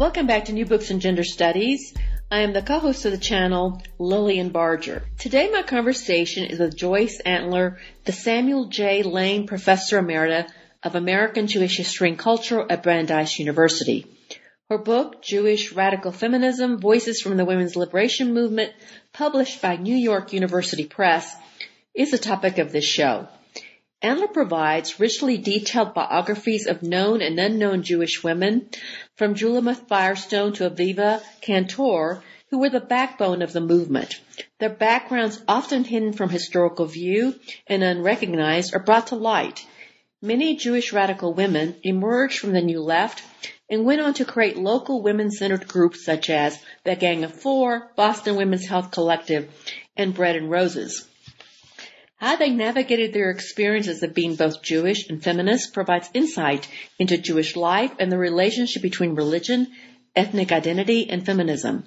Welcome back to New Books in Gender Studies. I am the co-host of the channel, Lillian Barger. Today my conversation is with Joyce Antler, the Samuel J. Lane Professor Emerita of American Jewish History and Culture at Brandeis University. Her book, Jewish Radical Feminism, Voices from the Women's Liberation Movement, published by New York University Press, is the topic of this show. Antler provides richly detailed biographies of known and unknown Jewish women, from Shulamith Firestone to Aviva Cantor, who were the backbone of the movement. Their backgrounds, often hidden from historical view and unrecognized, are brought to light. Many Jewish radical women emerged from the New Left and went on to create local women-centered groups such as the Gang of Four, Boston Women's Health Collective, and Bread and Roses. How they navigated their experiences of being both Jewish and feminist provides insight into Jewish life and the relationship between religion, ethnic identity, and feminism.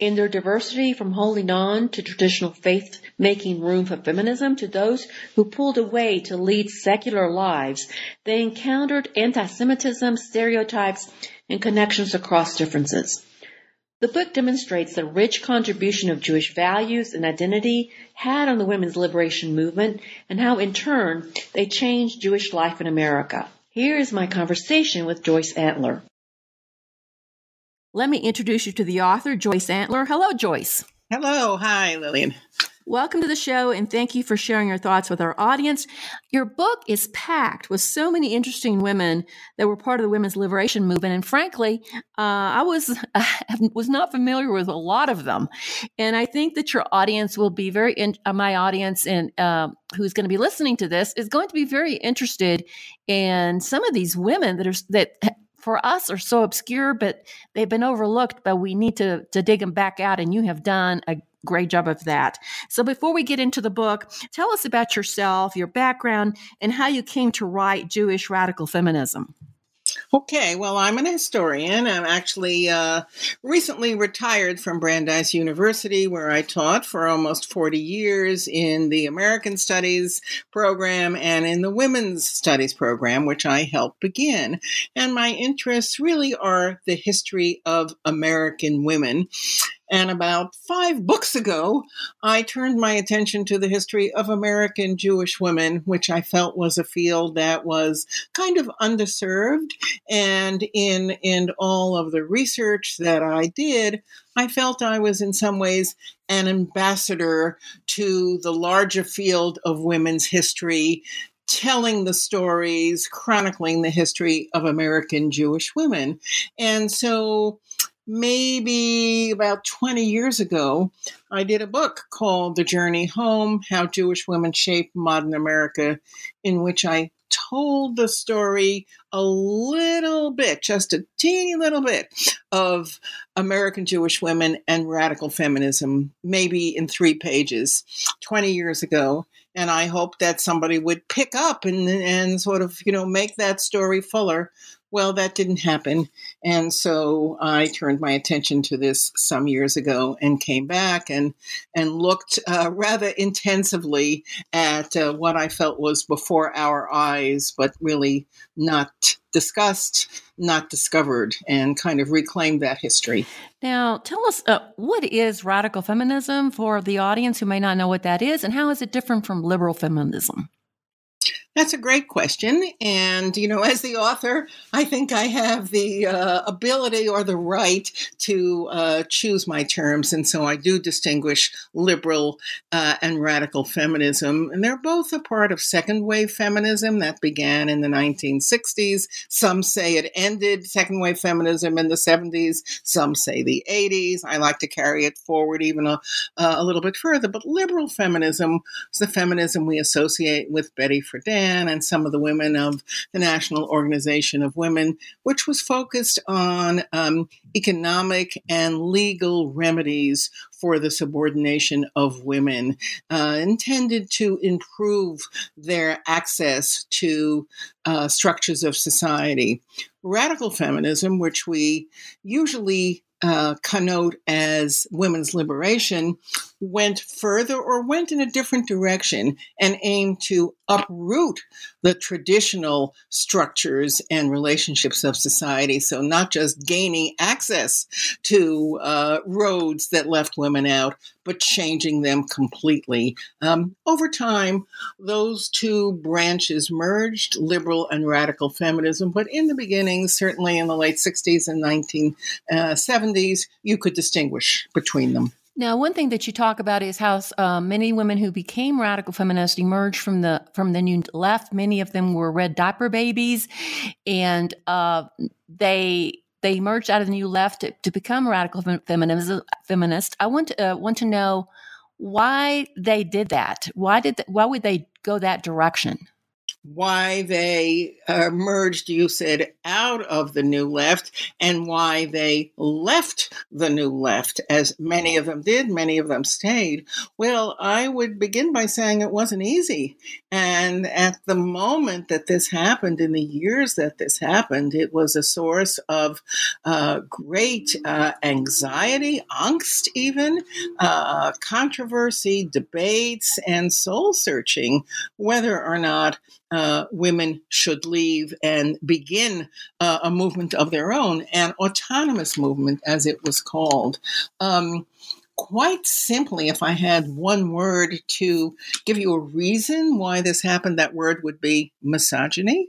In their diversity from holding on to traditional faith making room for feminism to those who pulled away to lead secular lives, they encountered anti-Semitism, stereotypes, and connections across differences. The book demonstrates the rich contribution of Jewish values and identity had on the women's liberation movement and how in turn they changed Jewish life in America. Here is my conversation with Joyce Antler. Let me introduce you to the author, Joyce Antler. Hello, Joyce. Hello. Hi, Lillian. Welcome to the show and thank you for sharing your thoughts with our audience. Your book is packed with so many interesting women that were part of the women's liberation movement. And frankly, uh, I was, uh, was not familiar with a lot of them. And I think that your audience will be very, in, uh, my audience and uh, who's going to be listening to this is going to be very interested in some of these women that are, that for us are so obscure, but they've been overlooked, but we need to, to dig them back out. And you have done a great job of that. So before we get into the book, tell us about yourself, your background, and how you came to write Jewish radical feminism. Okay, well, I'm an historian. I'm actually uh, recently retired from Brandeis University, where I taught for almost 40 years in the American Studies program and in the Women's Studies program, which I helped begin. And my interests really are the history of American women and about five books ago, I turned my attention to the history of American Jewish women, which I felt was a field that was kind of underserved. And in, in all of the research that I did, I felt I was in some ways an ambassador to the larger field of women's history telling the stories, chronicling the history of American Jewish women. And so maybe about 20 years ago, I did a book called The Journey Home How Jewish Women Shaped Modern America, in which I told the story a little bit, just a teeny little bit, of American Jewish women and radical feminism, maybe in three pages 20 years ago. And I hope that somebody would pick up and, and sort of, you know, make that story fuller well, that didn't happen. And so I turned my attention to this some years ago and came back and, and looked uh, rather intensively at uh, what I felt was before our eyes, but really not discussed, not discovered, and kind of reclaimed that history. Now, tell us uh, what is radical feminism for the audience who may not know what that is, and how is it different from liberal feminism? That's a great question. And, you know, as the author, I think I have the uh, ability or the right to uh, choose my terms. And so I do distinguish liberal uh, and radical feminism. And they're both a part of second wave feminism that began in the 1960s. Some say it ended second wave feminism in the 70s. Some say the 80s. I like to carry it forward even a, a little bit further. But liberal feminism is the feminism we associate with Betty Friedan Japan and some of the women of the National Organization of Women, which was focused on um, economic and legal remedies for the subordination of women, uh, intended to improve their access to uh, structures of society. Radical feminism, which we usually uh, connote as women's liberation went further or went in a different direction and aimed to uproot the traditional structures and relationships of society. So, not just gaining access to uh, roads that left women out, but changing them completely. Um, over time, those two branches merged, liberal and radical feminism. But in the beginning, certainly in the late 60s and 1970s, uh, you could distinguish between them. Now, one thing that you talk about is how uh, many women who became radical feminists emerged from the from the new left. Many of them were red diaper babies, and uh, they they emerged out of the new left to, to become radical feminist. Feminist. I want to uh, want to know why they did that. Why did why would they go that direction? Why they emerged, you said, out of the New Left and why they left the New Left, as many of them did, many of them stayed. Well, I would begin by saying it wasn't easy. And at the moment that this happened, in the years that this happened, it was a source of uh, great uh, anxiety, angst, even, uh, controversy, debates, and soul searching whether or not uh, women should leave and begin uh, a movement of their own, an autonomous movement, as it was called. Um, quite simply, if I had one word to give you a reason why this happened, that word would be misogyny.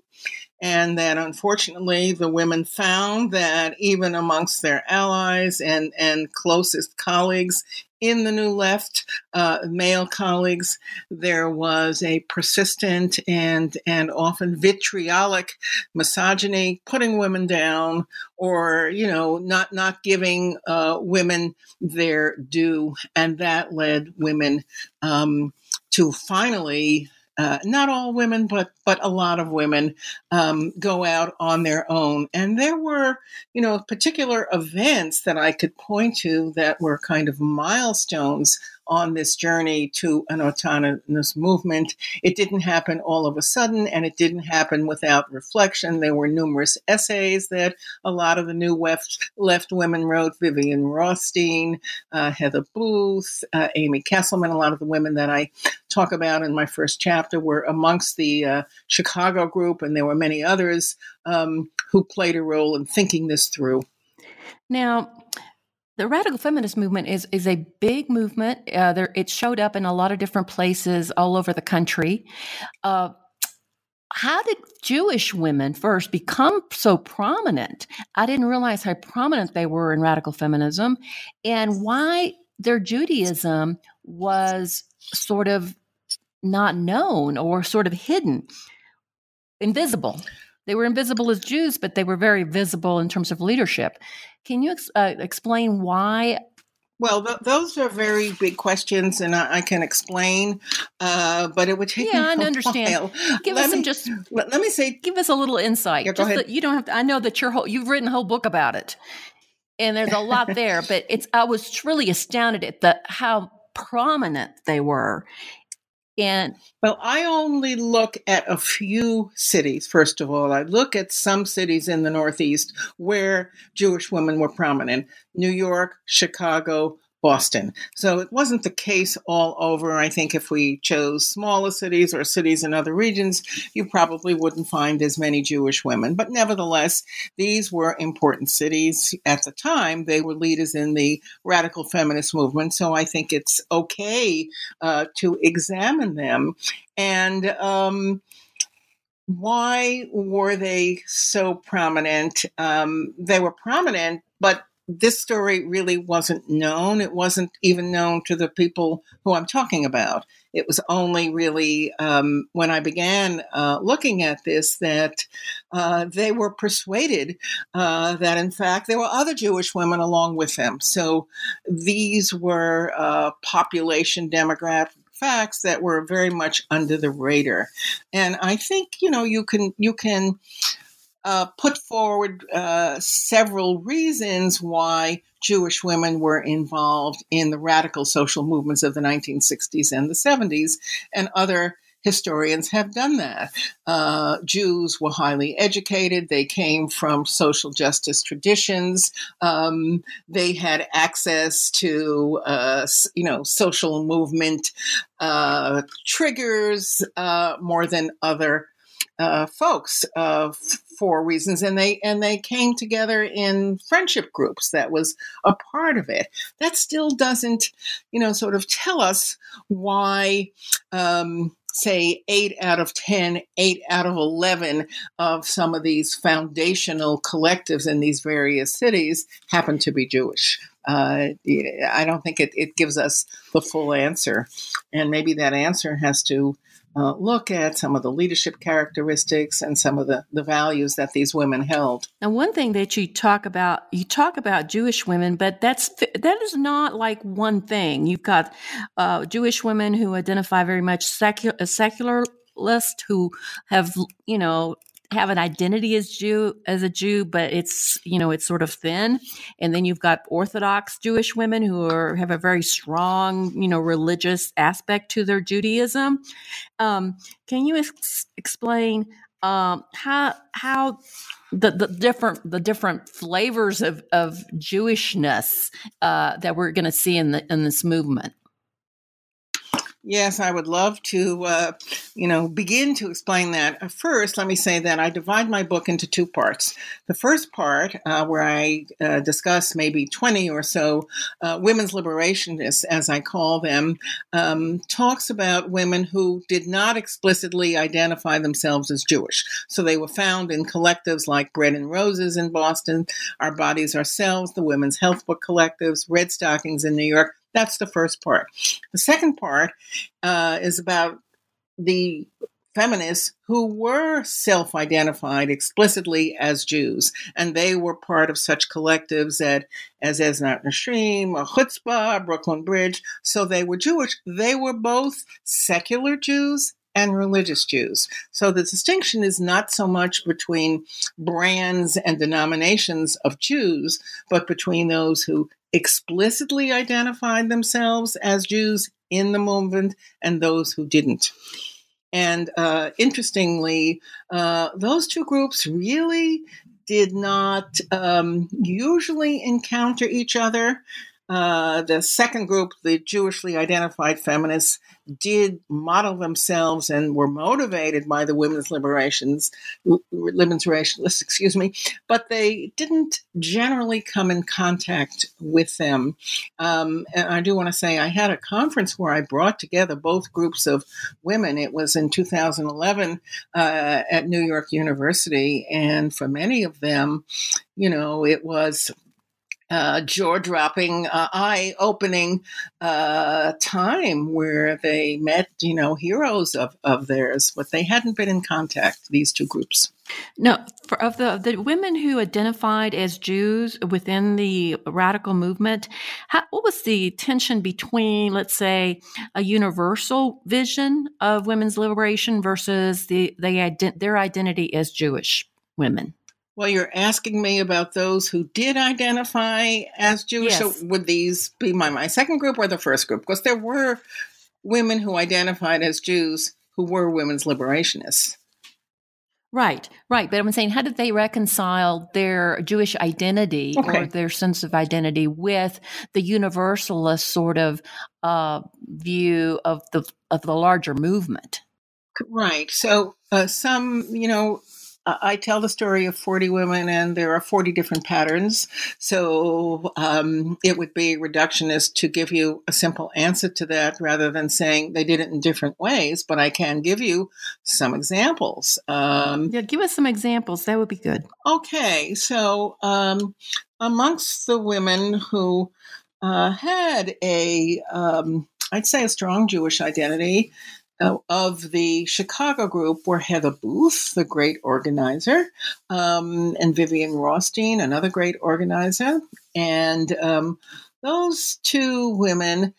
And that unfortunately, the women found that even amongst their allies and, and closest colleagues in the New Left, uh, male colleagues, there was a persistent and and often vitriolic misogyny, putting women down, or you know, not not giving uh, women their due, and that led women um, to finally uh, not all women, but but a lot of women um, go out on their own. And there were, you know, particular events that I could point to that were kind of milestones on this journey to an autonomous movement. It didn't happen all of a sudden, and it didn't happen without reflection. There were numerous essays that a lot of the new left, left women wrote Vivian Rothstein, uh, Heather Booth, uh, Amy Kesselman. A lot of the women that I talk about in my first chapter were amongst the uh, Chicago group, and there were many others um, who played a role in thinking this through. Now, the radical feminist movement is is a big movement. Uh, there, it showed up in a lot of different places all over the country. Uh, how did Jewish women first become so prominent? I didn't realize how prominent they were in radical feminism, and why their Judaism was sort of not known or sort of hidden, invisible. They were invisible as Jews, but they were very visible in terms of leadership. Can you uh, explain why? Well, th- those are very big questions, and I, I can explain, uh, but it would take yeah, I understand. While. Give let us me, just let, let, me say, give us a little insight. Yeah, go ahead. you don't have to. I know that you're whole, you've written a whole book about it, and there's a lot there. But it's I was really astounded at the how prominent they were and well, I only look at a few cities, first of all. I look at some cities in the Northeast where Jewish women were prominent New York, Chicago, Boston. So it wasn't the case all over. I think if we chose smaller cities or cities in other regions, you probably wouldn't find as many Jewish women. But nevertheless, these were important cities at the time. They were leaders in the radical feminist movement. So I think it's okay uh, to examine them. And, um, why were they so prominent? Um, they were prominent, but this story really wasn't known. It wasn't even known to the people who I'm talking about. It was only really um, when I began uh, looking at this that uh, they were persuaded uh, that, in fact, there were other Jewish women along with them. So these were uh, population demographic facts that were very much under the radar. And I think you know you can you can uh, put forward uh, several reasons why Jewish women were involved in the radical social movements of the 1960s and the 70s, and other historians have done that. Uh, Jews were highly educated. They came from social justice traditions. Um, they had access to, uh, you know, social movement uh, triggers uh, more than other uh, folks uh, for reasons, and they and they came together in friendship groups. That was a part of it. That still doesn't, you know, sort of tell us why. Um, say eight out of 10, eight out of 11 of some of these foundational collectives in these various cities happen to be Jewish. Uh, I don't think it, it gives us the full answer. And maybe that answer has to uh, look at some of the leadership characteristics and some of the, the values that these women held. Now, one thing that you talk about, you talk about Jewish women, but that's that is not like one thing. You've got uh, Jewish women who identify very much secular, secularist, who have you know have an identity as Jew as a Jew, but it's you know it's sort of thin. And then you've got Orthodox Jewish women who are have a very strong you know religious aspect to their Judaism. Um, can you ex- explain um, how how the, the different the different flavors of of Jewishness uh, that we're going to see in the in this movement? Yes, I would love to, uh, you know, begin to explain that. Uh, first, let me say that I divide my book into two parts. The first part, uh, where I uh, discuss maybe 20 or so uh, women's liberationists, as I call them, um, talks about women who did not explicitly identify themselves as Jewish. So they were found in collectives like Bread and Roses in Boston, Our Bodies Ourselves, the Women's Health Book Collectives, Redstockings in New York. That's the first part. The second part uh, is about the feminists who were self identified explicitly as Jews. And they were part of such collectives at, as Ezrat Nashim, Chutzpah, Brooklyn Bridge. So they were Jewish. They were both secular Jews and religious Jews. So the distinction is not so much between brands and denominations of Jews, but between those who explicitly identified themselves as Jews in the movement and those who didn't. And uh, interestingly, uh, those two groups really did not um, usually encounter each other. Uh, the second group, the Jewishly identified feminists, did model themselves and were motivated by the women's liberations, women's racialists, excuse me, but they didn't generally come in contact with them. Um, and I do want to say I had a conference where I brought together both groups of women. It was in 2011 uh, at New York University, and for many of them, you know, it was uh, jaw dropping, uh, eye opening uh, time where they met, you know, heroes of, of theirs, but they hadn't been in contact, these two groups. No, for, of the, the women who identified as Jews within the radical movement, how, what was the tension between, let's say, a universal vision of women's liberation versus the, the their identity as Jewish women? Well, you're asking me about those who did identify as Jewish. Yes. So would these be my, my second group or the first group? Because there were women who identified as Jews who were women's liberationists. Right, right. But I'm saying, how did they reconcile their Jewish identity okay. or their sense of identity with the universalist sort of uh, view of the of the larger movement? Right. So uh, some, you know, I tell the story of 40 women, and there are 40 different patterns. So um, it would be reductionist to give you a simple answer to that rather than saying they did it in different ways. But I can give you some examples. Um, yeah, give us some examples. That would be good. Okay. So um, amongst the women who uh, had a, would um, say, a strong Jewish identity, uh, of the Chicago group were Heather Booth, the great organizer, um, and Vivian Rothstein, another great organizer. And um, those two women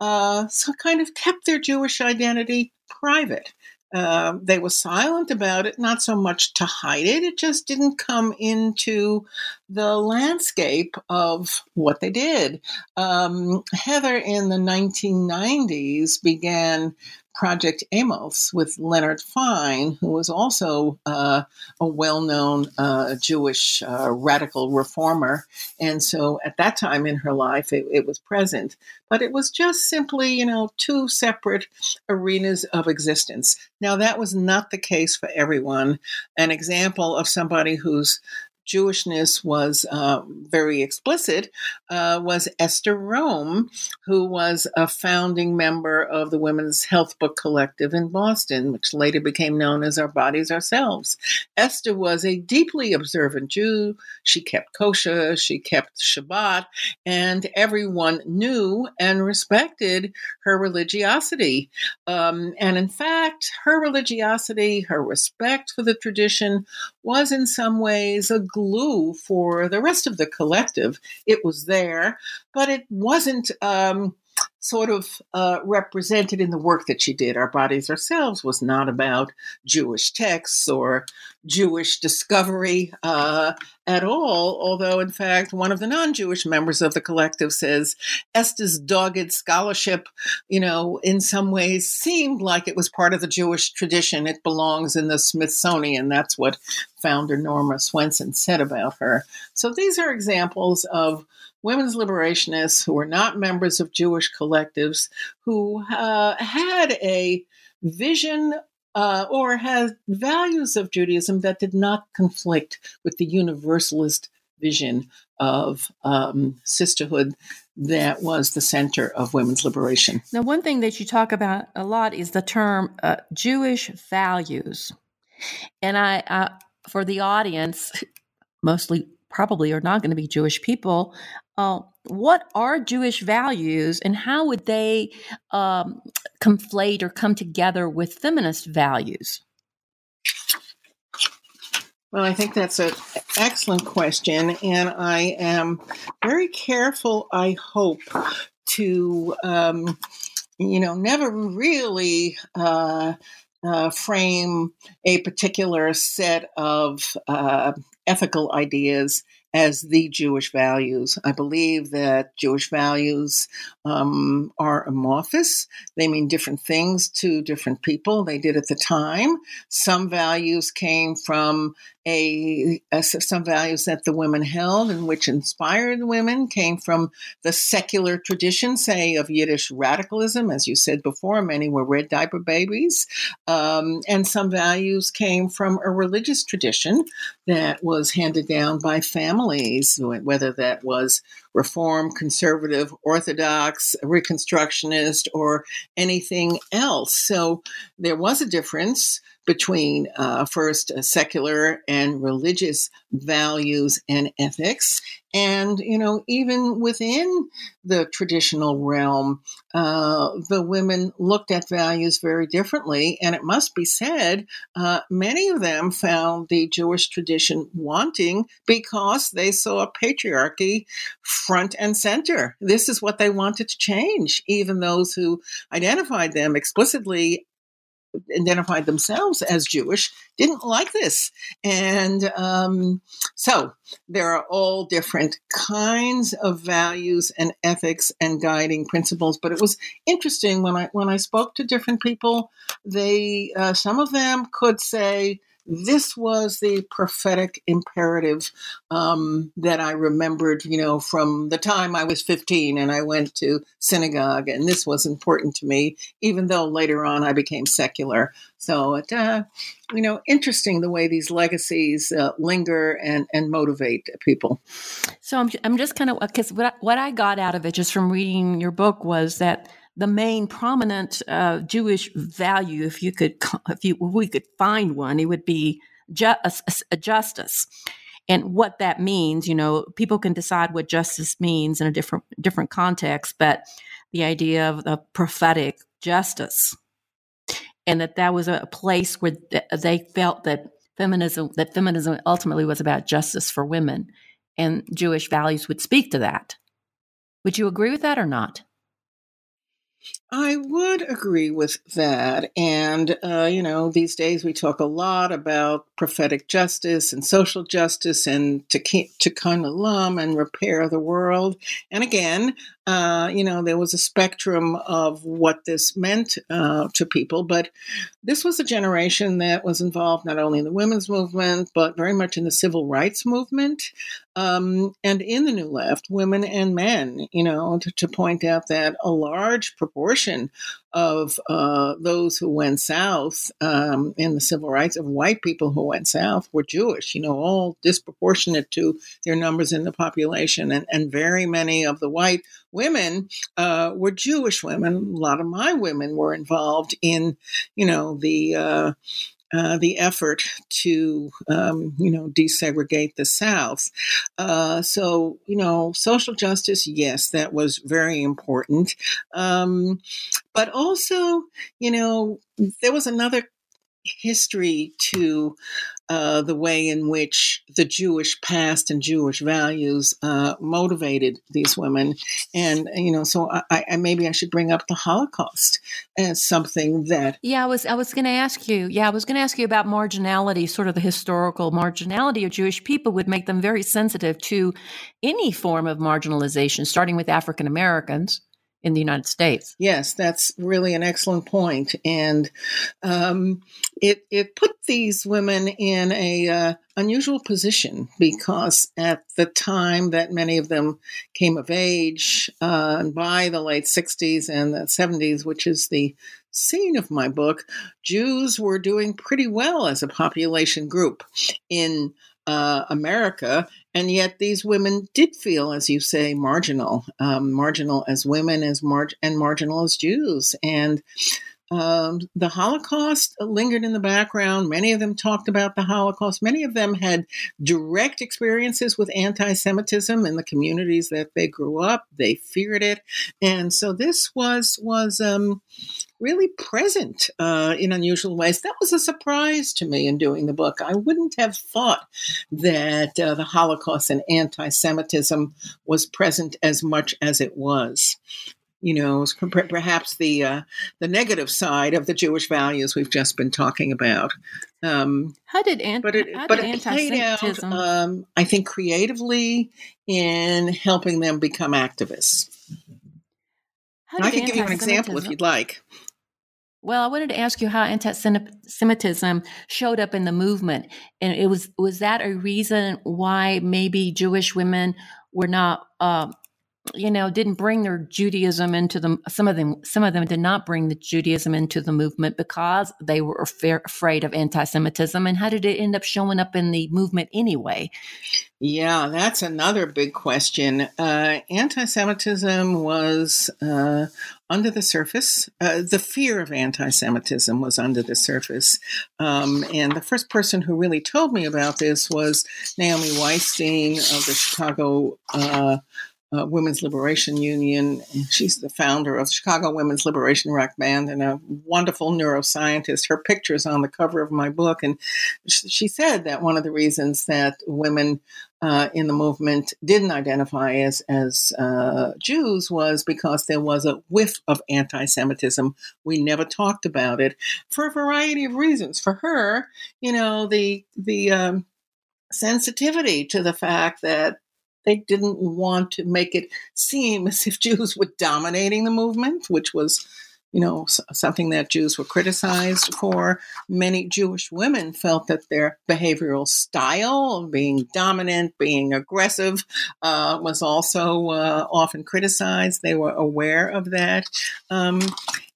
uh, so kind of kept their Jewish identity private. Uh, they were silent about it, not so much to hide it, it just didn't come into the landscape of what they did. Um, Heather in the 1990s began Project Amos with Leonard Fein, who was also uh, a well known uh, Jewish uh, radical reformer. And so at that time in her life, it, it, was present. But it was just simply, you know, two separate arenas of existence. Now, that was not the case for everyone. An example of somebody who's Jewishness was uh, very explicit uh, was Esther Rome, who was a founding member of the Women's Health Book Collective in Boston, which later became known as Our Bodies Ourselves. Esther was a deeply observant Jew. She kept kosher, she kept Shabbat, and everyone knew and respected her religiosity. Um, and in fact, her religiosity, her respect for the tradition, was in some ways a glue for the rest of the collective. It was there, but it wasn't um, sort of uh, represented in the work that she did. Our Bodies Ourselves was not about Jewish texts or Jewish discovery uh, at all, although, in fact, one of the non Jewish members of the collective says Esther's dogged scholarship, you know, in some ways seemed like it was part of the Jewish tradition. It belongs in the Smithsonian. That's what founder Norma Swenson said about her. So these are examples of women's liberationists who were not members of Jewish collectives who uh, had a vision uh, or had values of Judaism that did not conflict with the universalist vision of um, sisterhood that was the center of women's liberation. Now, one thing that you talk about a lot is the term uh, Jewish values. And I, uh, for the audience, mostly probably are not going to be Jewish people. Uh, what are Jewish values and how would they um, conflate or come together with feminist values? Well, I think that's an excellent question, and I am very careful, I hope, to, um, you know, never really. Uh, uh, frame a particular set of uh, ethical ideas as the Jewish values. I believe that Jewish values um, are amorphous. They mean different things to different people. They did at the time. Some values came from a, a, some values that the women held and which inspired the women came from the secular tradition, say, of Yiddish radicalism. As you said before, many were red diaper babies. Um, and some values came from a religious tradition that was handed down by families, whether that was Reform, Conservative, Orthodox, Reconstructionist, or anything else. So there was a difference between uh, first uh, secular and religious values and ethics. And, you know, even within the traditional realm, uh, the women looked at values very differently. And it must be said, uh, many of them found the Jewish tradition wanting because they saw patriarchy front and center. This is what they wanted to change. Even those who identified them explicitly identified themselves as Jewish didn't like this. And um, so there are all different kinds of values and ethics and guiding principles. But it was interesting when I when I spoke to different people, they uh, some of them could say, this was the prophetic imperative um, that I remembered, you know, from the time I was 15 and I went to synagogue, and this was important to me, even though later on I became secular. So, it, uh, you know, interesting the way these legacies uh, linger and, and motivate people. So I'm, I'm just kind of, because what, what I got out of it just from reading your book was that the main prominent uh, Jewish value, if you could, if you if we could find one, it would be ju- a, a justice. And what that means, you know, people can decide what justice means in a different different context, but the idea of the prophetic justice, and that that was a place where they felt that feminism that feminism ultimately was about justice for women, and Jewish values would speak to that. Would you agree with that or not? I would agree with that. And, uh, you know, these days we talk a lot about prophetic justice and social justice and to, to kind tikkun olam and repair the world. And again, uh, you know, there was a spectrum of what this meant uh, to people, but this was a generation that was involved not only in the women's movement, but very much in the civil rights movement um, and in the New Left, women and men, you know, to, to point out that a large proportion of uh, those who went south um, in the civil rights of white people who went south were Jewish, you know, all disproportionate to their numbers in the population. And, and very many of the white women uh, were Jewish women. A lot of my women were involved in, you know, the uh, uh, the effort to, um, you know, desegregate the South. Uh, so, you know, social justice, yes, that was very important. Um, but also, you know, there was another history to uh, the way in which the Jewish past and Jewish values uh, motivated these women. And, you know, so I, I, maybe I should bring up the Holocaust as something that. Yeah, I was, I was going to ask you. Yeah, I was going to ask you about marginality, sort of the historical marginality of Jewish people would make them very sensitive to any form of marginalization, starting with African Americans in the United States. Yes, that's really an excellent point, and um, it it put these women in a uh, unusual position because at the time that many of them came of age, uh, by the late '60s and the '70s, which is the scene of my book, Jews were doing pretty well as a population group in uh, America, and yet these women did feel, as you say, marginal, um, marginal as women, as mar- and marginal as Jews, and um, the Holocaust lingered in the background. Many of them talked about the Holocaust. Many of them had direct experiences with anti Semitism in the communities that they grew up. They feared it. And so this was, was um, really present uh, in unusual ways. That was a surprise to me in doing the book. I wouldn't have thought that uh, the Holocaust and anti Semitism was present as much as it was you know, perhaps the uh, the negative side of the Jewish values we've just been talking about. Um, how did, an- but it, but it played out, um, I think, creatively in helping them become activists. I can give you an example if you'd like. Well, I wanted to ask you how anti-Semitism showed up in the movement, and it was was that a reason why maybe Jewish women were not uh, you know, didn't bring their Judaism into the some of them some of them did not bring the Judaism into the movement because they were afraid of anti-Semitism. And how did it end up showing up in the movement anyway? Yeah, that's another big question. Uh, anti-Semitism was uh, under the surface. Uh, the fear of anti-Semitism was under the surface, um, and the first person who really told me about this was Naomi Weisstein of the Chicago uh, uh, Women's Liberation Union. And She's the founder of Chicago Women's Liberation Rock Band and a wonderful neuroscientist. Her picture is on the cover of my book. And she said that one of the reasons that women uh, in the movement didn't identify as, as uh, Jews was because there was a whiff of anti Semitism. We never talked about it for a variety of reasons. For her, you know, the, the, um, sensitivity to the fact that they didn't want to make it seem as if Jews were dominating the movement, which was, you know, something that Jews were criticized for. Many Jewish women felt that their behavioral style, being dominant, being aggressive, uh, was also uh, often criticized. They were aware of that. Um,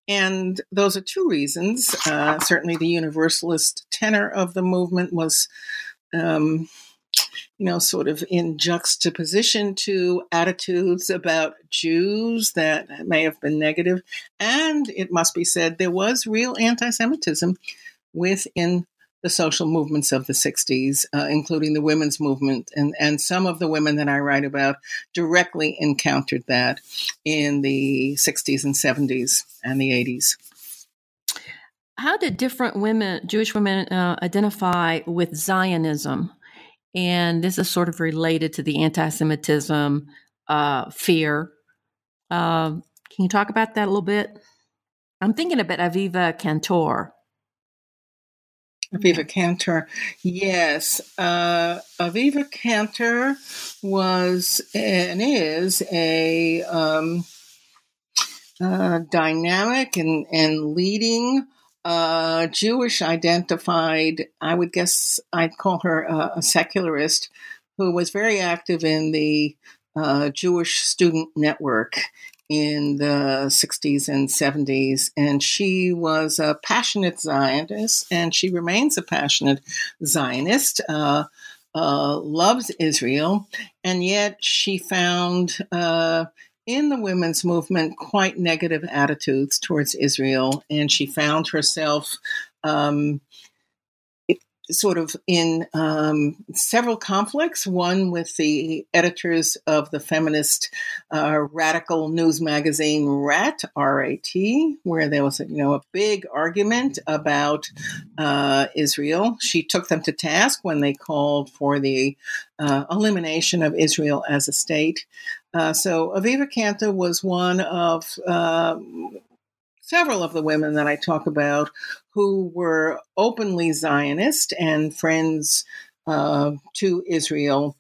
and those are two reasons. Uh, certainly, the universalist tenor of the movement was. Um, you know, sort of in juxtaposition to attitudes about Jews that may have been negative. And it must be said, there was real anti Semitism within the social movements of the 60s, uh, including the women's movement. And, and some of the women that I write about directly encountered that in the 60s and 70s and the 80s. How did different women, Jewish women, uh, identify with Zionism? And this is sort of related to the anti-Semitism uh, fear. Uh, Can you talk about that a little bit? I'm thinking about Aviva Cantor. Aviva Cantor, yes. Uh, Aviva Cantor was and is a um, uh, dynamic and, and leading Jewish identified, I would guess I'd call her a, a secularist, who was very active in the uh, Jewish student network in the 60s and 70s. And she was a passionate Zionist, and she remains a passionate Zionist. Uh, uh, loves Israel, and yet she found uh, in the women's movement quite negative attitudes towards Israel, and she found herself um, sort of in um, several conflicts. One with the editors of the feminist uh, radical news magazine RAT, R-A-T, where there was a, you know a big argument about uh, Israel. She took them to task when they called for the uh, elimination of Israel as a state. Uh, so Aviva Cantor was one of um, several of the women that I talk about who were openly Zionist and friends uh, to Israel.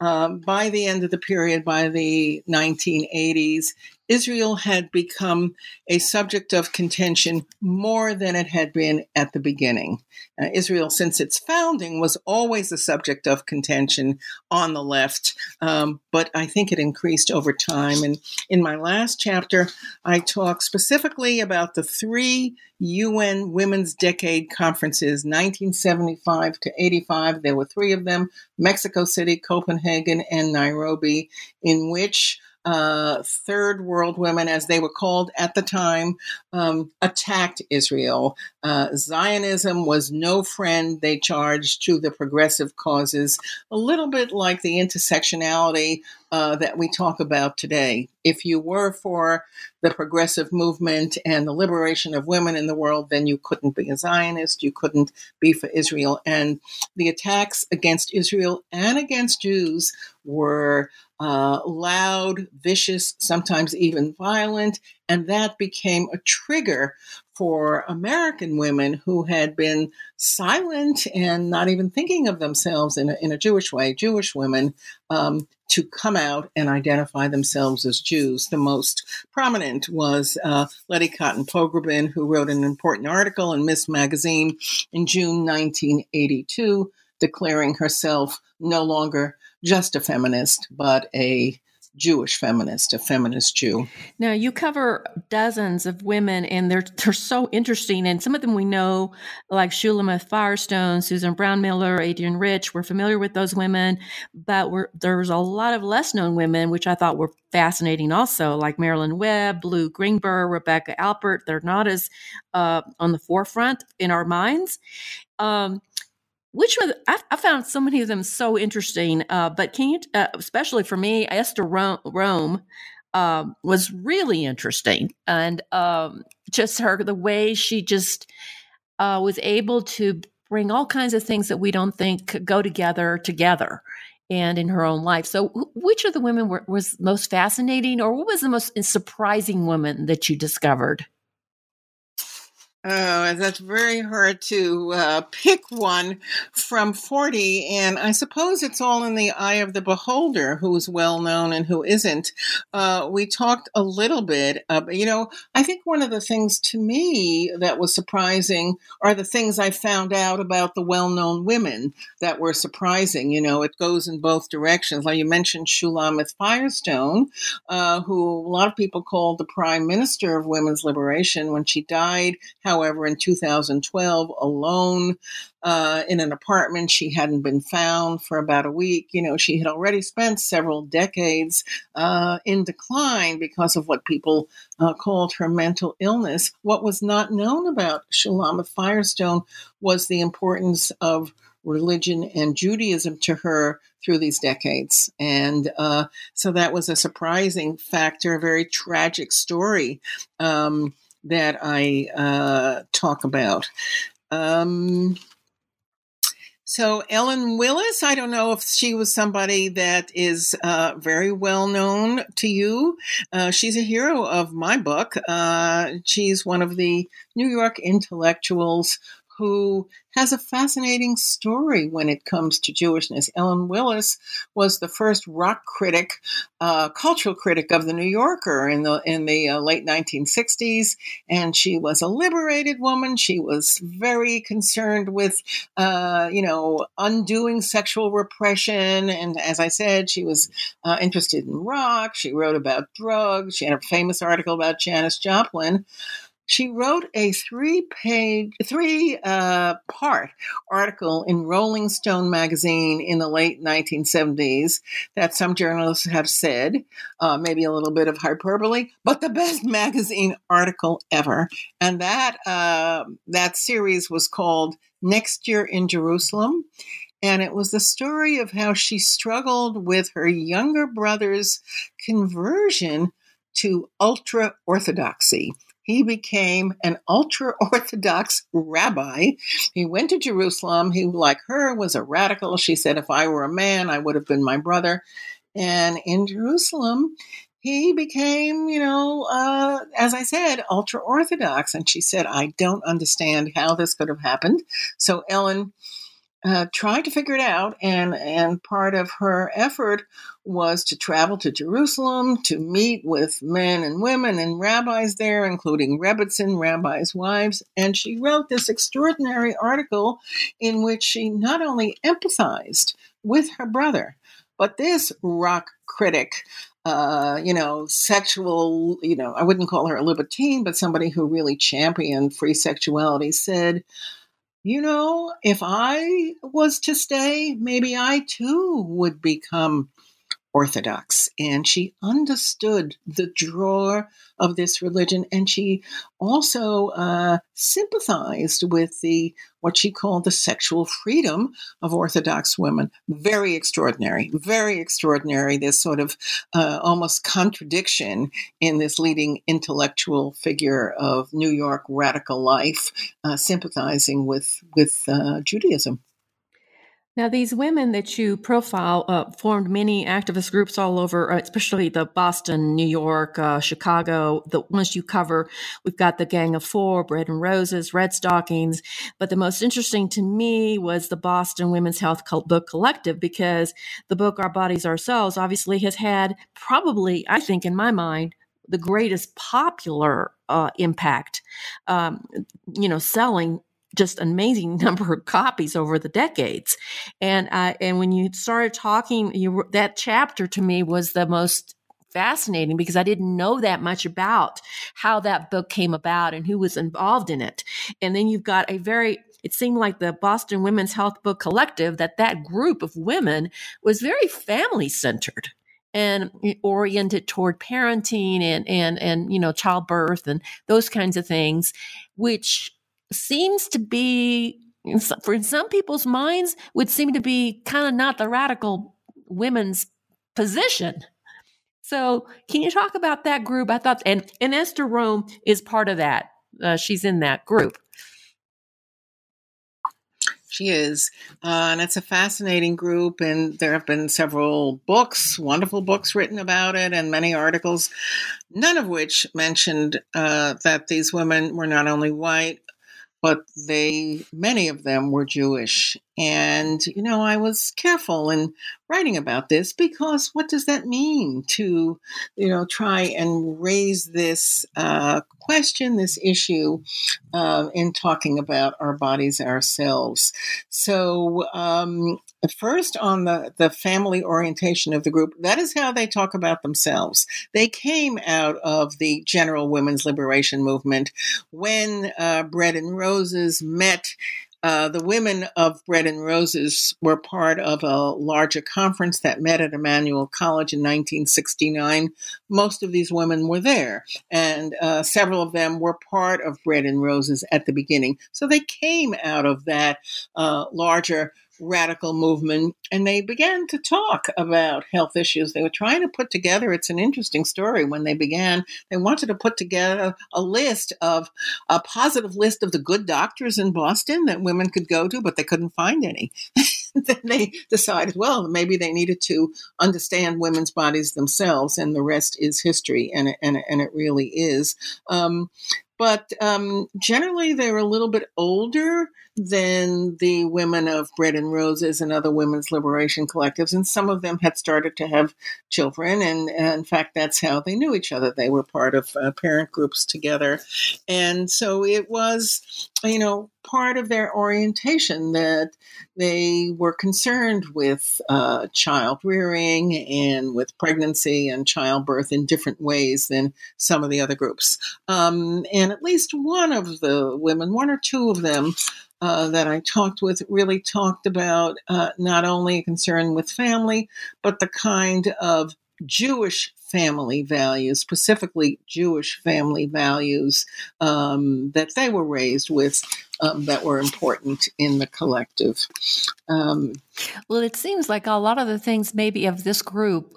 Um, by the end of the period, by the 1980s, Israel had become a subject of contention more than it had been at the beginning. Uh, Israel, since its founding, was always a subject of contention on the left, um, but I think it increased over time. And in my last chapter, I talk specifically about the three UN Women's Decade conferences, 1975 to 85. There were three of them Mexico City, Copenhagen, and Nairobi, in which uh, third world women, as they were called at the time, um, attacked Israel. Uh, Zionism was no friend, they charged, to the progressive causes, a little bit like the intersectionality uh, that we talk about today. If you were for the progressive movement and the liberation of women in the world, then you couldn't be a Zionist, you couldn't be for Israel. And the attacks against Israel and against Jews were uh, loud, vicious, sometimes even violent, and that became a trigger for American women who had been silent and not even thinking of themselves in a, in a Jewish way, Jewish women, um, to come out and identify themselves as Jews. The most prominent was uh, Letty Cottin Pogrebin, who wrote an important article in Ms. Magazine in June 1982, declaring herself no longer just a feminist, but a Jewish feminist, a feminist Jew. Now, you cover dozens of women, and they're, they're so interesting. And some of them we know, like Shulamith Firestone, Susan Brownmiller, Adrienne Rich. We're familiar with those women, but there's a lot of less known women, which I thought were fascinating also, like Marilyn Webb, Blue Greenberg, Rebecca Alpert. They're not as uh, on the forefront in our minds. Um, which one I, I, found so many of them so interesting. Uh, but can you, uh, especially for me, Esther Rome, Rome um, was really interesting, and um, just her the way she just uh, was able to bring all kinds of things that we don't think go together together and in her own life. So, which of the women were, was most fascinating, or what was the most surprising woman that you discovered? Oh, that's very hard to uh, pick one from 40. And I suppose it's all in the eye of the beholder who's well known and who isn't. Uh, we talked a little bit, uh, you know, I think one of the things to me that was surprising are the things I found out about the well known women that were surprising. You know, it goes in both directions. Like you mentioned Shulamith Firestone, uh, who a lot of people called the prime minister of women's liberation when she died. How however, in 2012, alone uh, in an apartment. She hadn't been found for about a week. You know, she had already spent several decades uh, in decline because of what people uh, called her mental illness. What was not known about Shulamith Firestone was the importance of religion and Judaism to her through these decades. And uh, so that was a surprising factor, a very tragic story. Um, that I uh, talk about. Um, So, Ellen Willis, I don't know if she was somebody that is uh, very well known to you. Uh, she's a hero of my book. Uh, she's one of the New York intellectuals who has a fascinating story when it comes to Jewishness. Ellen Willis was the first rock critic, uh, cultural critic of the New Yorker in the in the uh, late 1960s, and she was a liberated woman. She was very concerned with, uh, you know, undoing sexual repression, and as I said, she was uh, interested in rock. She wrote about drugs. She had a famous article about Janis Joplin she wrote a three page, three uh, part article in Rolling Stone magazine in the late 1970s that some journalists have said, uh, maybe a little bit of hyperbole, but the best magazine article ever. And that, uh, that series was called Next Year in Jerusalem. And it was the story of how she struggled with her younger brother's conversion to ultra orthodoxy he became an ultra Orthodox rabbi. He went to Jerusalem. He, like her, was a radical. She said, If I were a man, I would have been my brother. And in Jerusalem, he became, you know, uh, as I said, ultra Orthodox. And she said, I don't understand how this could have happened. So Ellen uh, tried to figure it out, and and part of her effort was to travel to Jerusalem to meet with men and women and rabbis there, including Rebbetzin, rabbis' wives. And she wrote this extraordinary article in which she not only empathized with her brother, but this rock critic uh, you know, sexual, you know, I wouldn't call her a libertine, but somebody who really championed free sexuality said, you know, if I was to stay, maybe I too would become Orthodox. And she understood the draw of this religion. And she also uh, sympathized with the what she called the sexual freedom of Orthodox women. Very extraordinary, very extraordinary. This sort of uh, almost contradiction in this leading intellectual figure of New York radical life, uh, sympathizing with with uh, Judaism. Now, these women that you profile uh, formed many activist groups all over, uh, especially the Boston, New York, uh, Chicago. The ones you cover, we've got the Gang of Four, Bread and Roses, Redstockings. But the most interesting to me was the Boston Women's Health Book Collective because the book Our Bodies Ourselves obviously has had probably, I think, in my mind, the greatest popular uh, impact. Um, you know, selling just amazing number of copies over the decades. And uh, and when you started talking, you that chapter to me was the most fascinating because I didn't know that much about how that book came about and who was involved in it. And then you've got a very it seemed like the Boston Women's Health Book Collective that that group of women was very family centered and oriented toward parenting and and and you know childbirth and those kinds of things which seems to be for some people's minds would seem to be kind of not the radical women's position so can you talk about that group i thought and and esther rome is part of that uh, she's in that group she is. Uh, and it's a fascinating group. And there have been several books, wonderful books written about it, and many articles, none of which mentioned uh, that these women were not only white, but they, many of them were Jewish. And, you know, I was careful in writing about this because what does that mean to, you know, try and raise this uh, question, this issue, uh, in talking about our bodies ourselves? So, um, first on the, the family orientation of the group, that is how they talk about themselves. They came out of the general women's liberation movement when uh, Bread and Roses met uh, the women of Bread and Roses were part of a larger conference that met at Emmanuel College in 1969. Most of these women were there, and uh, several of them were part of Bread and Roses at the beginning. So they came out of that uh, larger radical movement and they began to talk about health issues. They were trying to put together, it's an interesting story when they began, they wanted to put together a list of a positive list of the good doctors in Boston that women could go to, but they couldn't find any. then they decided, well, maybe they needed to understand women's bodies themselves, and the rest is history, and it, and, and it really is. Um, but um, generally they're a little bit older than the women of Bread and Roses and other women's liberation collectives, and some of them had started to have children, and, in fact, that's how they knew each other. They were part of uh, parent groups together, and so it was, you know, part of their orientation that they were concerned with uh, child rearing and with pregnancy and childbirth in different ways than some of the other groups. Um, and at least one of the women, one or two of them, uh, that I talked with really talked about uh, not only a concern with family, but the kind of Jewish family values, specifically Jewish family values um, that they were raised with um, that were important in the collective. Um, well, it seems like a lot of the things maybe of this group,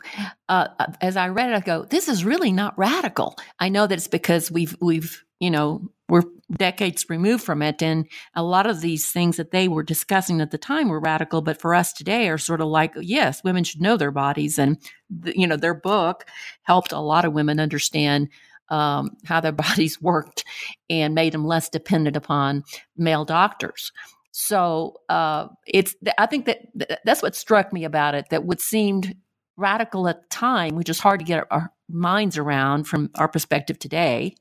uh, as I read it, I go, this is really not radical. I know that it's because we've we've you know we're decades removed from it. And a lot of these things that they were discussing at the time were radical, but for us today are sort of like, yes, women should know their bodies. And, the, you know, their book helped a lot of women understand um, how their bodies worked and made them less dependent upon male doctors. So uh, it's, I think that that's what struck me about it, that what seemed radical at the time, which is hard to get our minds around from our perspective today,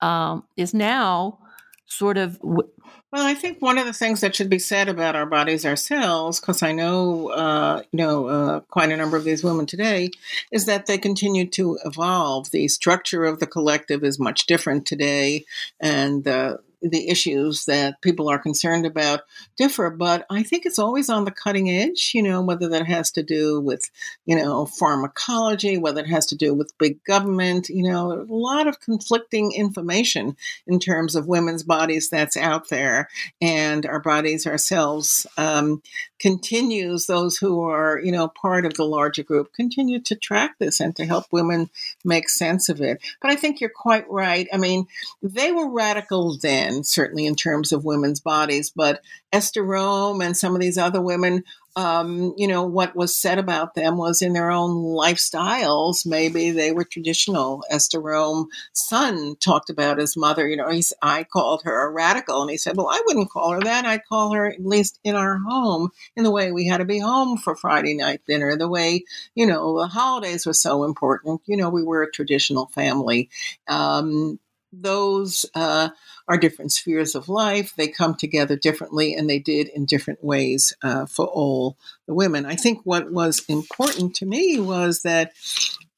um, is now sort of w- well, I think one of the things that should be said about our bodies ourselves, because I know, uh, you know, uh, quite a number of these women today, is that they continue to evolve. The structure of the collective is much different today, and uh, the issues that people are concerned about differ, but I think it's always on the cutting edge, you know, whether that has to do with, you know, pharmacology, whether it has to do with big government, you know, a lot of conflicting information in terms of women's bodies that's out there and our bodies ourselves um, continues, those who are, you know, part of the larger group continue to track this and to help women make sense of it. But I think you're quite right. I mean, they were radical then, certainly in terms of women's bodies, but Esther Rome and some of these other women um, you know, what was said about them was in their own lifestyles. Maybe they were traditional. Esther Rome's son talked about his mother. You know, he's, I called her a radical. And he said, well, I wouldn't call her that. I'd call her, at least in our home, in the way we had to be home for Friday night dinner, the way, you know, the holidays were so important. You know, we were a traditional family. Um, those uh, are different spheres of life. They come together differently, and they did in different ways uh, for all the women. I think what was important to me was that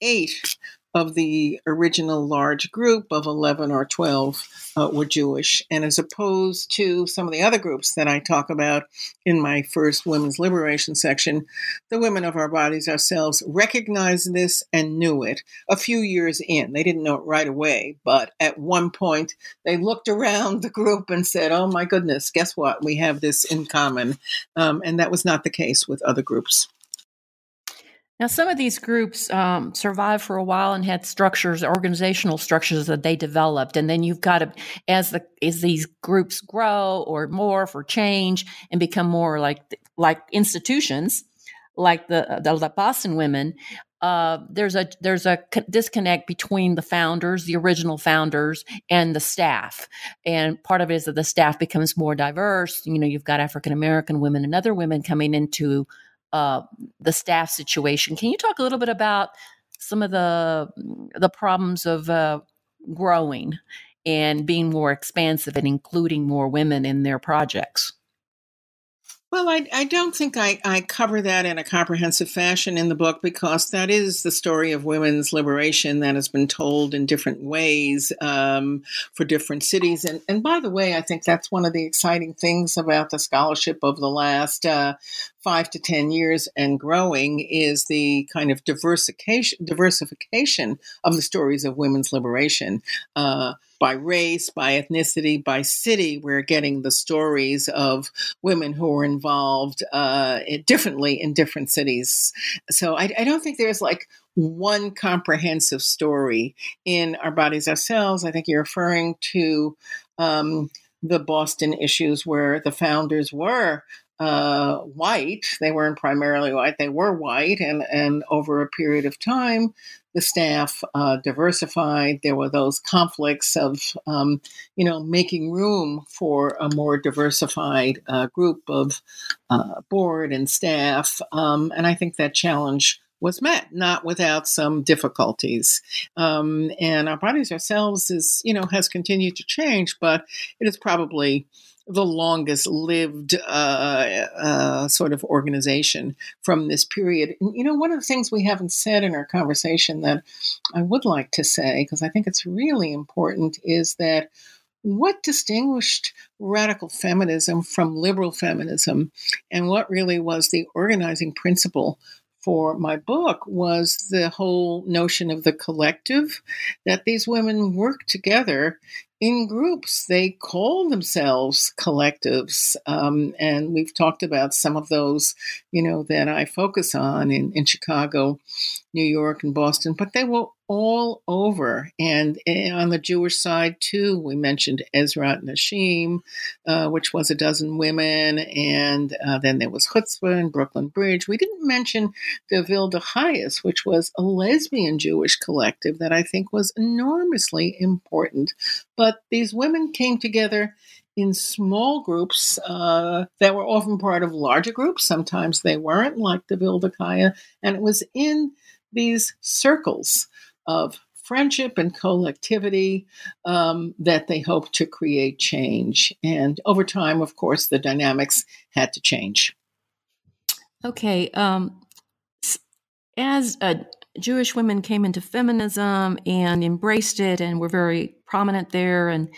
eight of the original large group of 11 or 12 uh, were Jewish. And as opposed to some of the other groups that I talk about in my first women's liberation section, the women of our bodies ourselves recognized this and knew it a few years in. They didn't know it right away, but at one point they looked around the group and said, Oh my goodness, guess what? We have this in common. Um, and that was not the case with other groups. Now, some of these groups um, survived for a while and had structures, organizational structures that they developed, and then you've got to, as the as these groups grow or morph or change and become more like like institutions, like the the, the Boston women. Uh, there's a there's a disconnect between the founders, the original founders, and the staff. And part of it is that the staff becomes more diverse. You know, you've got African American women and other women coming into uh, the staff situation. Can you talk a little bit about some of the the problems of uh, growing and being more expansive and including more women in their projects? Well, I, I don't think I, I cover that in a comprehensive fashion in the book because that is the story of women's liberation that has been told in different ways um, for different cities. And, and by the way, I think that's one of the exciting things about the scholarship of the last uh, five to 10 years and growing is the kind of diversification, diversification of the stories of women's liberation. Uh, by race, by ethnicity, by city, we're getting the stories of women who were involved uh, differently in different cities. So I, I don't think there's like one comprehensive story in Our Bodies Ourselves. I think you're referring to um, the Boston issues where the founders were uh, white. They weren't primarily white, they were white. And, and over a period of time, the staff uh, diversified. There were those conflicts of, um, you know, making room for a more diversified uh, group of uh, board and staff. Um, and I think that challenge was met, not without some difficulties. Um, and our bodies ourselves is, you know, has continued to change, but it is probably the longest lived uh, uh, sort of organization from this period. And, you know, one of the things we haven't said in our conversation that I would like to say, because I think it's really important, is that what distinguished radical feminism from liberal feminism and what really was the organizing principle for my book was the whole notion of the collective that these women work together in groups. They call themselves collectives. Um, and we've talked about some of those, you know, that I focus on in, in Chicago, New York, and Boston, but they were all over. And eh, on the Jewish side, too, we mentioned Ezrat Nashim, uh, which was a dozen women. And uh, then there was Chutzpah and Brooklyn Bridge. We didn't mention the Chayes, which was a lesbian Jewish collective that I think was enormously important. But these women came together in small groups uh, that were often part of larger groups. Sometimes they weren't, like the Vilde Chaya. And it was in these circles of friendship and collectivity um, that they hope to create change. And over time, of course, the dynamics had to change. Okay. Um, as uh, Jewish women came into feminism and embraced it and were very prominent there, and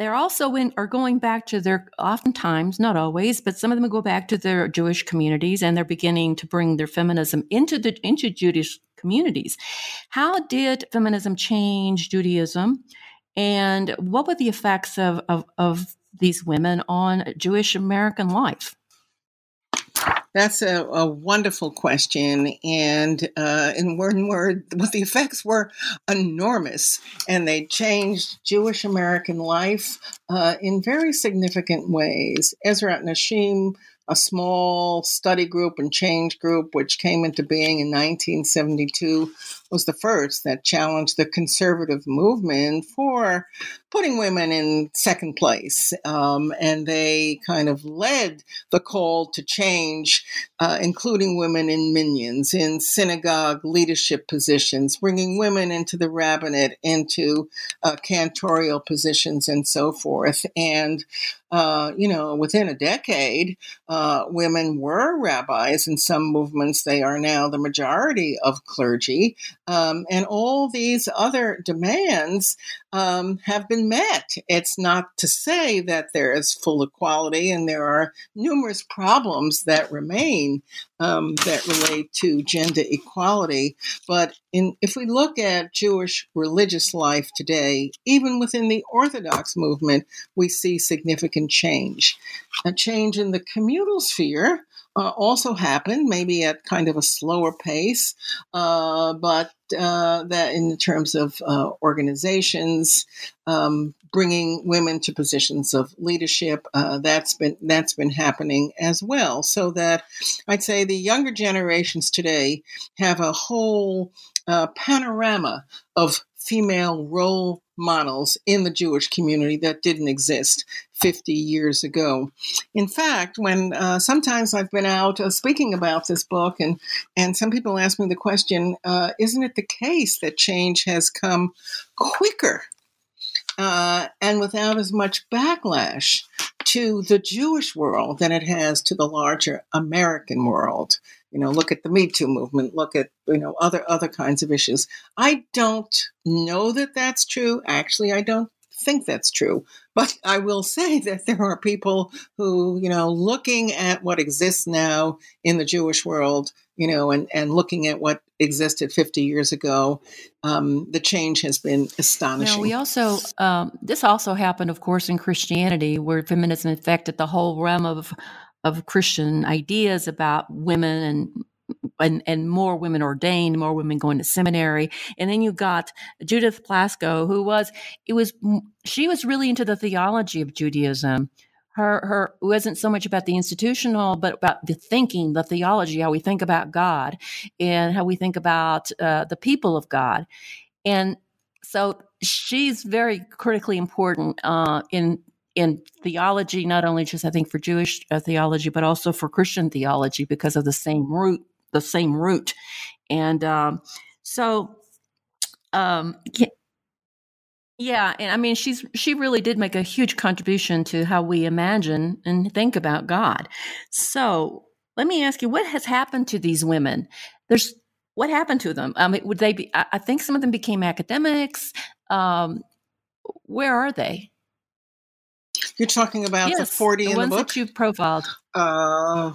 they're also in, are going back to their oftentimes not always but some of them go back to their jewish communities and they're beginning to bring their feminism into the into jewish communities. How did feminism change Judaism? And what were the effects of, of, of these women on Jewish American life? That's a, a, wonderful question. And uh, in one word, what the effects were enormous. And they changed Jewish American life uh, in very significant ways. Ezrat Nashim a small study group and change group, which came into being in 1972, was the first that challenged the conservative movement for putting women in second place. Um, and they kind of led the call to change, uh, including women in minyans, in synagogue leadership positions, bringing women into the rabbinate, into uh, cantorial positions, and so forth. And uh, you know, within a decade, uh, women were rabbis. In some movements, they are now the majority of clergy. Um, and all these other demands um, have been met. It's not to say that there is full equality, and there are numerous problems that remain um, that relate to gender equality. But in, if we look at Jewish religious life today, even within the Orthodox movement, we see significant change. A change in the communal sphere uh, also happened, maybe at kind of a slower pace, uh, but uh, that in terms of uh, organizations, um, bringing women to positions of leadership, uh, that's been that's been happening as well. So that I'd say the younger generations today have a whole uh, panorama of female role models in the Jewish community that didn't exist 50 years ago. In fact, when uh, sometimes I've been out uh, speaking about this book, and, and some people ask me the question uh, isn't it the case that change has come quicker uh, and without as much backlash to the Jewish world than it has to the larger American world? You know, look at the Me Too movement. Look at you know other other kinds of issues. I don't know that that's true. Actually, I don't think that's true. But I will say that there are people who, you know, looking at what exists now in the Jewish world, you know, and, and looking at what existed 50 years ago, um, the change has been astonishing. Now, we also, um, this also happened, of course, in Christianity, where feminism affected the whole realm of of Christian ideas about women and and, and more women ordained, more women going to seminary. And then you got Judith Plaskow, who was, it was, she was really into the theology of Judaism. Her, her wasn't so much about the institutional, but about the thinking, the theology, how we think about God and how we think about uh, the people of God. And so she's very critically important uh, in in theology, not only just I think for Jewish uh, theology, but also for Christian theology because of the same root the same root. And um, so, um, yeah, and I mean, she's she really did make a huge contribution to how we imagine and think about God. So, let me ask you, what has happened to these women? There's what happened to them? I mean, would they be? I think some of them became academics. Um, where are they? You're talking about yes, the 40 the in the book? that you've profiled. Uh,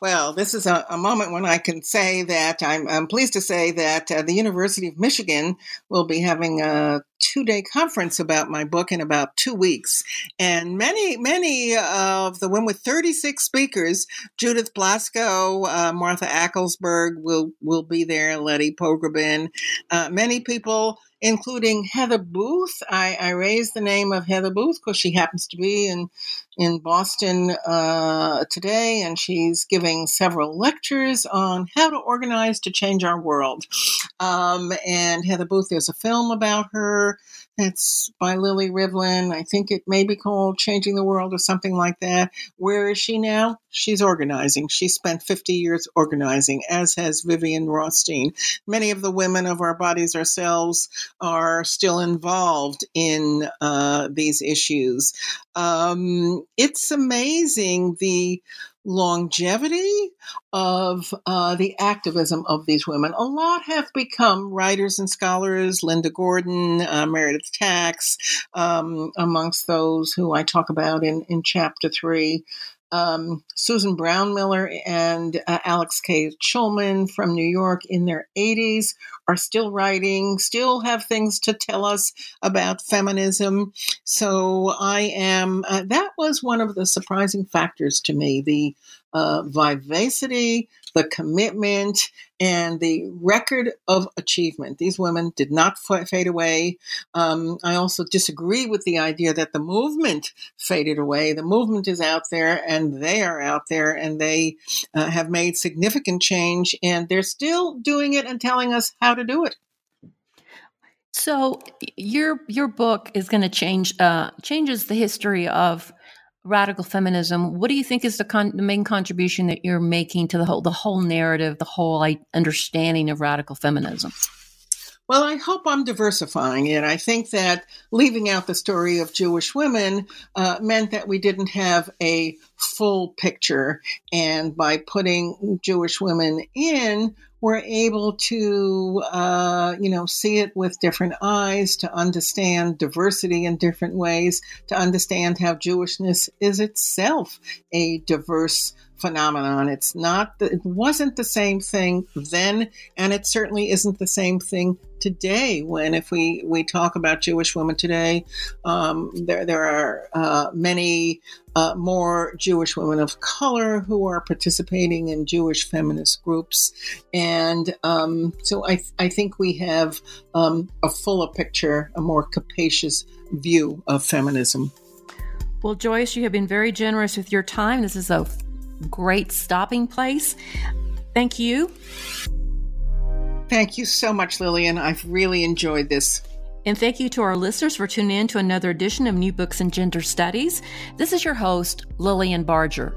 well, this is a, a, moment when I can say that I'm, I'm pleased to say that uh, the University of Michigan will be having a two day conference about my book in about two weeks. And many, many of the women with 36 speakers, Judith Plaskow, uh, Martha Ackelsberg will, will be there, Letty Pogrebin, uh, many people including Heather Booth. I, I raised the name of Heather Booth because she happens to be in in Boston uh, today, and she's giving several lectures on how to organize to change our world. Um, and Heather Booth, there's a film about her. That's by Lily Rivlin. I think it may be called Changing the World or something like that. Where is she now? She's organizing. She spent 50 years organizing, as has Vivian Rothstein. Many of the women of our bodies ourselves are still involved in uh, these issues. Um, it's amazing the longevity of uh, the activism of these women. A lot have become writers and scholars, Linda Gordon, uh, Meredith Tax, um, amongst those who I talk about in, in chapter three um, Susan Brownmiller and uh, Alix K. Shulman from New York in their 80s are still writing, still have things to tell us about feminism. So I am, uh, that was one of the surprising factors to me the uh, vivacity, the commitment, and the record of achievement. These women did not f- fade away. Um, I also disagree with the idea that the movement faded away. The movement is out there, and they are out there, and they uh, have made significant change, and they're still doing it and telling us how to do it. So your your book is going to change uh, changes the history of radical feminism. What do you think is the, con- the main contribution that you're making to the whole the whole narrative, the whole understanding of radical feminism? Well, I hope I'm diversifying it. I think that leaving out the story of Jewish women uh, meant that we didn't have a full picture. And by putting Jewish women in, we're able to, uh, you know, see it with different eyes, to understand diversity in different ways, to understand how Jewishness is itself a diverse phenomenon. It's not, the, it wasn't the same thing then, and it certainly isn't the same thing today. When if we we talk about Jewish women today, um, there there are uh, many uh, more Jewish women of color who are participating in Jewish feminist groups, and um, so I I think we have um, a fuller picture, a more capacious view of feminism. Well, Joyce, you have been very generous with your time. This is a great stopping place. Thank you. Thank you so much, Lillian. I've really enjoyed this. And thank you to our listeners for tuning in to another edition of New Books in Gender Studies. This is your host, Lillian Barger.